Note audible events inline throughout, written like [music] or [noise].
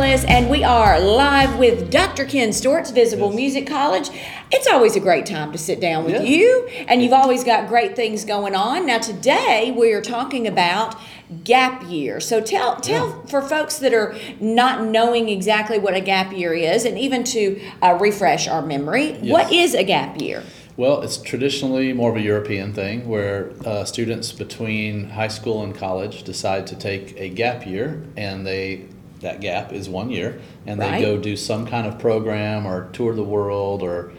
And we are live with Dr. Ken Steorts, Visible Yes. Music College. It's always a great time to sit down with Yeah. you, and you've always got great things going on. Now, today we are talking about gap year. So tell tell Yeah. for folks that are not knowing exactly what a gap year is, and even to uh, refresh our memory, what is a gap year? Well, it's traditionally more of a European thing where uh, students between high school and college decide to take a gap year, and they that gap is one year, and they Right. go do some kind of program or tour the world or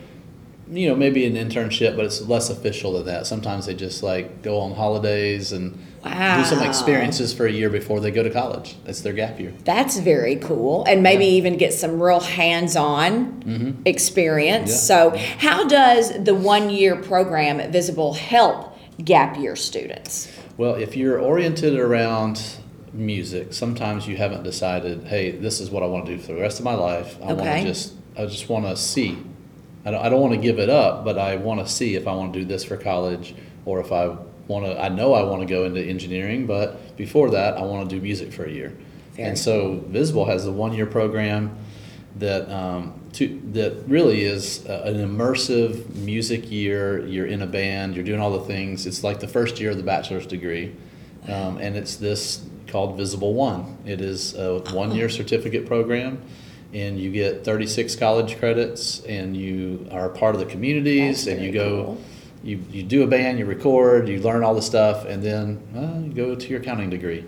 you know maybe an internship, but it's less official than that. Sometimes they just like go on holidays and do some Wow. experiences for a year before they go to college. It's their gap year. That's very cool, and maybe even get some real hands-on experience. Mm-hmm. Yeah. So, how does the one-year program at Visible help gap year students? Well, if you're oriented around music, sometimes you haven't decided, hey, this is what I want to do for the rest of my life. I want Okay. to just, I just want to see. I don't, I don't want to give it up, but I want to see if I want to do this for college or if I want to, I know I want to go into engineering, but before that, I want to do music for a year. Very and so Visible has a one year program that um, to, that really is a- an immersive music year. You're in a band, you're doing all the things. It's like the first year of the bachelor's degree, um, and it's this called Visible One. It is a one year certificate program. And you get 36 college credits, and you are a part of the communities, That's and you very go, cool. you, you do a band, you record, you learn all the stuff, and then uh, you go to your accounting degree.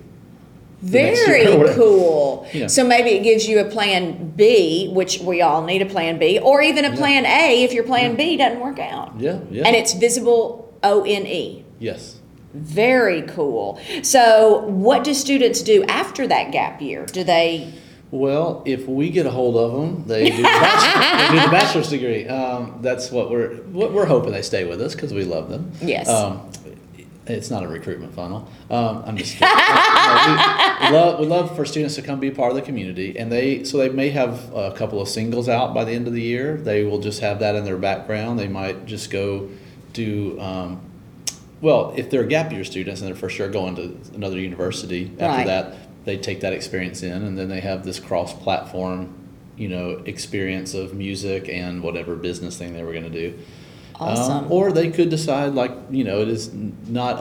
next year Very [laughs] or whatever. cool. Yeah. So maybe it gives you a plan B, which we all need a plan B, or even a plan A if your plan. B doesn't work out. Yeah, yeah. And it's Visible O N E. yes. Very cool. So, what do students do after that gap year? Do they? Well, if we get a hold of them, they do the, bachelor, they do the bachelor's degree. Um, that's what we're what we're hoping they stay with us because we love them. Yes. Um, it's not a recruitment funnel. Um, I'm just kidding. No, we, we love, we love for students to come be part of the community, and they so they may have a couple of singles out by the end of the year. They will just have that in their background. They might just go do. Um, well, if they're gap year students and they're for sure going to another university after Right. that, they take that experience in, and then they have this cross-platform, you know, experience of music and whatever business thing they were going to do. Um, Awesome. or they could decide, like you know, it is n- not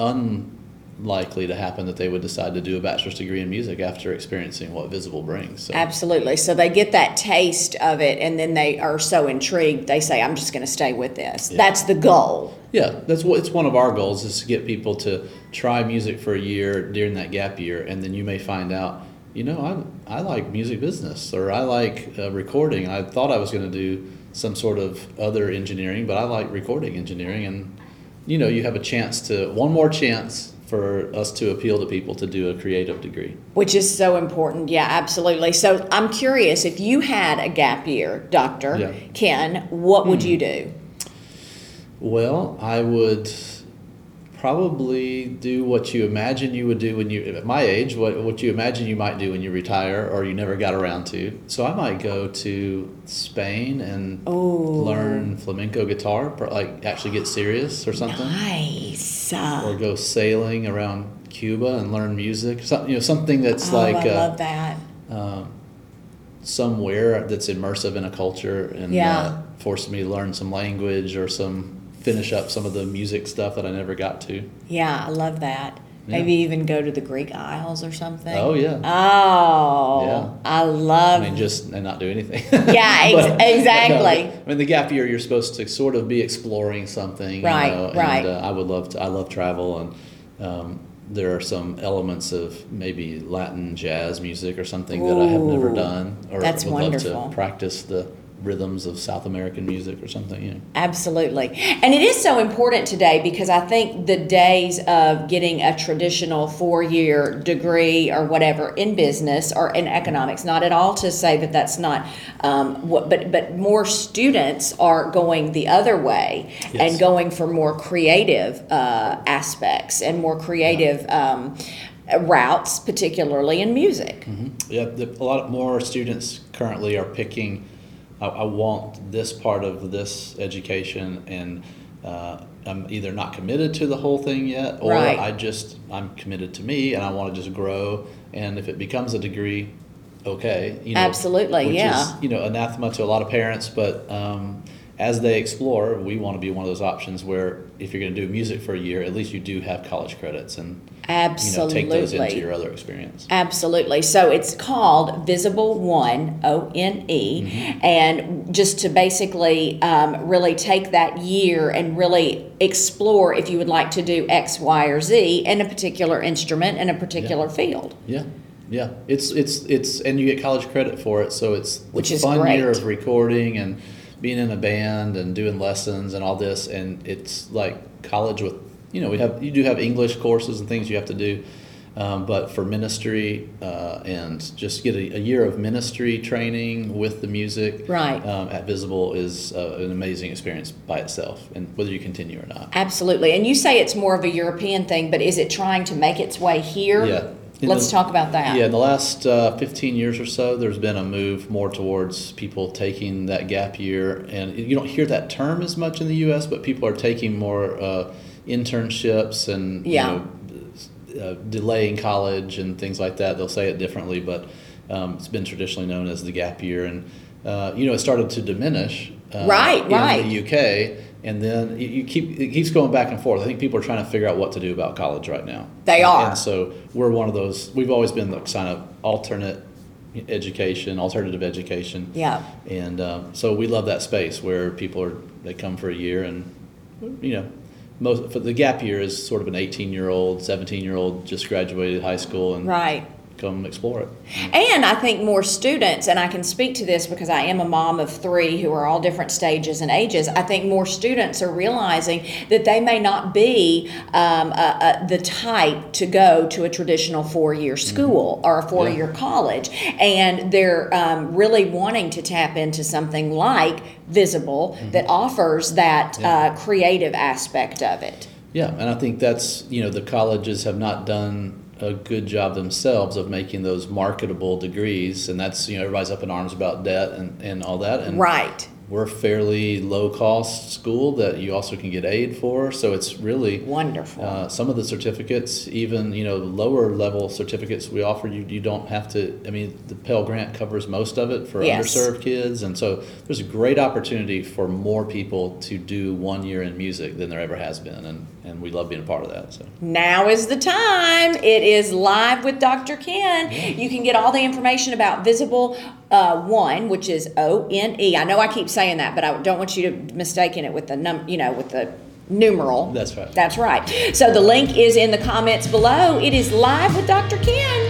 unlikely to happen that they would decide to do a bachelor's degree in music after experiencing what Visible brings. So, Absolutely. So they get that taste of it, and then they are so intrigued, they say, I'm just going to stay with this. Yeah. That's the goal. Yeah, that's what it's one of our goals is to get people to try music for a year during that gap year, and then you may find out, you know, I I like music business or I like uh, recording. I thought I was going to do some sort of other engineering, but I like recording engineering, and you know, you have a chance to one more chance for us to appeal to people to do a creative degree. Which is so important. Yeah, absolutely. So I'm curious if you had a gap year, Doctor Yeah. Hmm. Ken, what would you do? Well, I would probably do what you imagine you would do when you at my age what what you imagine you might do when you retire or you never got around to so i might go to spain and Ooh. learn flamenco guitar like actually get serious or something Nice. or go sailing around cuba and learn music something you know something that's oh, like I uh, love that. um, somewhere that's immersive in a culture and Yeah. uh, forced me to learn some language or some finish up some of the music stuff that I never got to. Yeah, I love that. Yeah. Maybe even go to the Greek Isles or something. Oh yeah. Oh, Yeah. I love I mean, just and not do anything. [laughs] Yeah, [laughs] ex- But- but no, exactly. I mean, the gap year, you're supposed to sort of be exploring something. you Right, know, right. And uh, I would love to. I love travel, and um, there are some elements of maybe Latin jazz music or something that I have never done, or that's would wonderful. love to practice the rhythms of South American music or something. You know. Absolutely. And it is so important today because I think the days of getting a traditional four year degree or whatever in business or in economics, not at all to say that that's not, um, what, but, but more students are going the other way and going for more creative uh, aspects and more creative um, routes, particularly in music. Yeah, the, a lot more students currently are picking. I, I want this part of this education, and uh, I'm either not committed to the whole thing yet, or Right. I just I'm committed to me, and I want to just grow. And if it becomes a degree, okay. You know, Absolutely, yeah. Is, you know, anathema to a lot of parents, but um, as they explore, we want to be one of those options where if you're going to do music for a year, at least you do have college credits and you know take those into Absolutely. your other experience. Absolutely. So it's called Visible One, O N E, Mm-hmm. and just to basically um, really take that year and really explore if you would like to do X, Y, or Z in a particular instrument in a particular field. Yeah, yeah. It's it's it's and you get college credit for it, so it's Which is fun year of recording and being in a band and doing lessons and all this, and it's like college with you know we have you do have English courses and things you have to do. Um, but for ministry uh, and just get a, a year of ministry training with the music Right. um, at Visible is uh, an amazing experience by itself, and whether you continue or not. Absolutely. And you say it's more of a European thing, but is it trying to make its way here? Yeah. In Let's the- talk about that. Yeah, in the last uh, 15 years or so, there's been a move more towards people taking that gap year. And you don't hear that term as much in the U.S., but people are taking more uh, internships and Yeah. you know, uh, delaying college and things like that. They'll say it differently, but um, it's been traditionally known as the gap year. And, uh, you know, it started to diminish uh, Right, in right. the UK. And then you- keep it keeps going back and forth. I think people are trying to figure out what to do about college right now. They are. And so we're one of those. We've always been the kind of alternate education, alternative education. Yeah. And um, so we love that space where people are they come for a year and you know most for the gap year is sort of an 18 year old, 17 year old just graduated high school and Right. Come explore it. And I think more students, and I can speak to this because I am a mom of three who are all different stages and ages. I think more students are realizing that they may not be um, uh, uh, the type to go to a traditional four year school or a four year college. And they're um, really wanting to tap into something like Visible that offers that uh, creative aspect of it. Yeah, and I think that's you know the colleges have not done a good job themselves of making those marketable degrees, and that's you know everybody's up in arms about debt and, and all that, and Right. We're a fairly low cost school that you also can get aid for, so it's really Wonderful. uh, some of the certificates, even you know lower level certificates we offer you, you don't have to. I mean, the Pell Grant covers most of it for Yes. underserved kids, and so there's a great opportunity for more people to do one year in music than there ever has been, and and we love being a part of that. So Now is the time. It is live with Dr. Ken. You can get all the information about Visible uh, One, which is O N E. I know I keep saying that, but I don't want you to mistaken it with the num, you know, with the numeral. That's right. That's right. So the link is in the comments below. It is live with Dr. Ken.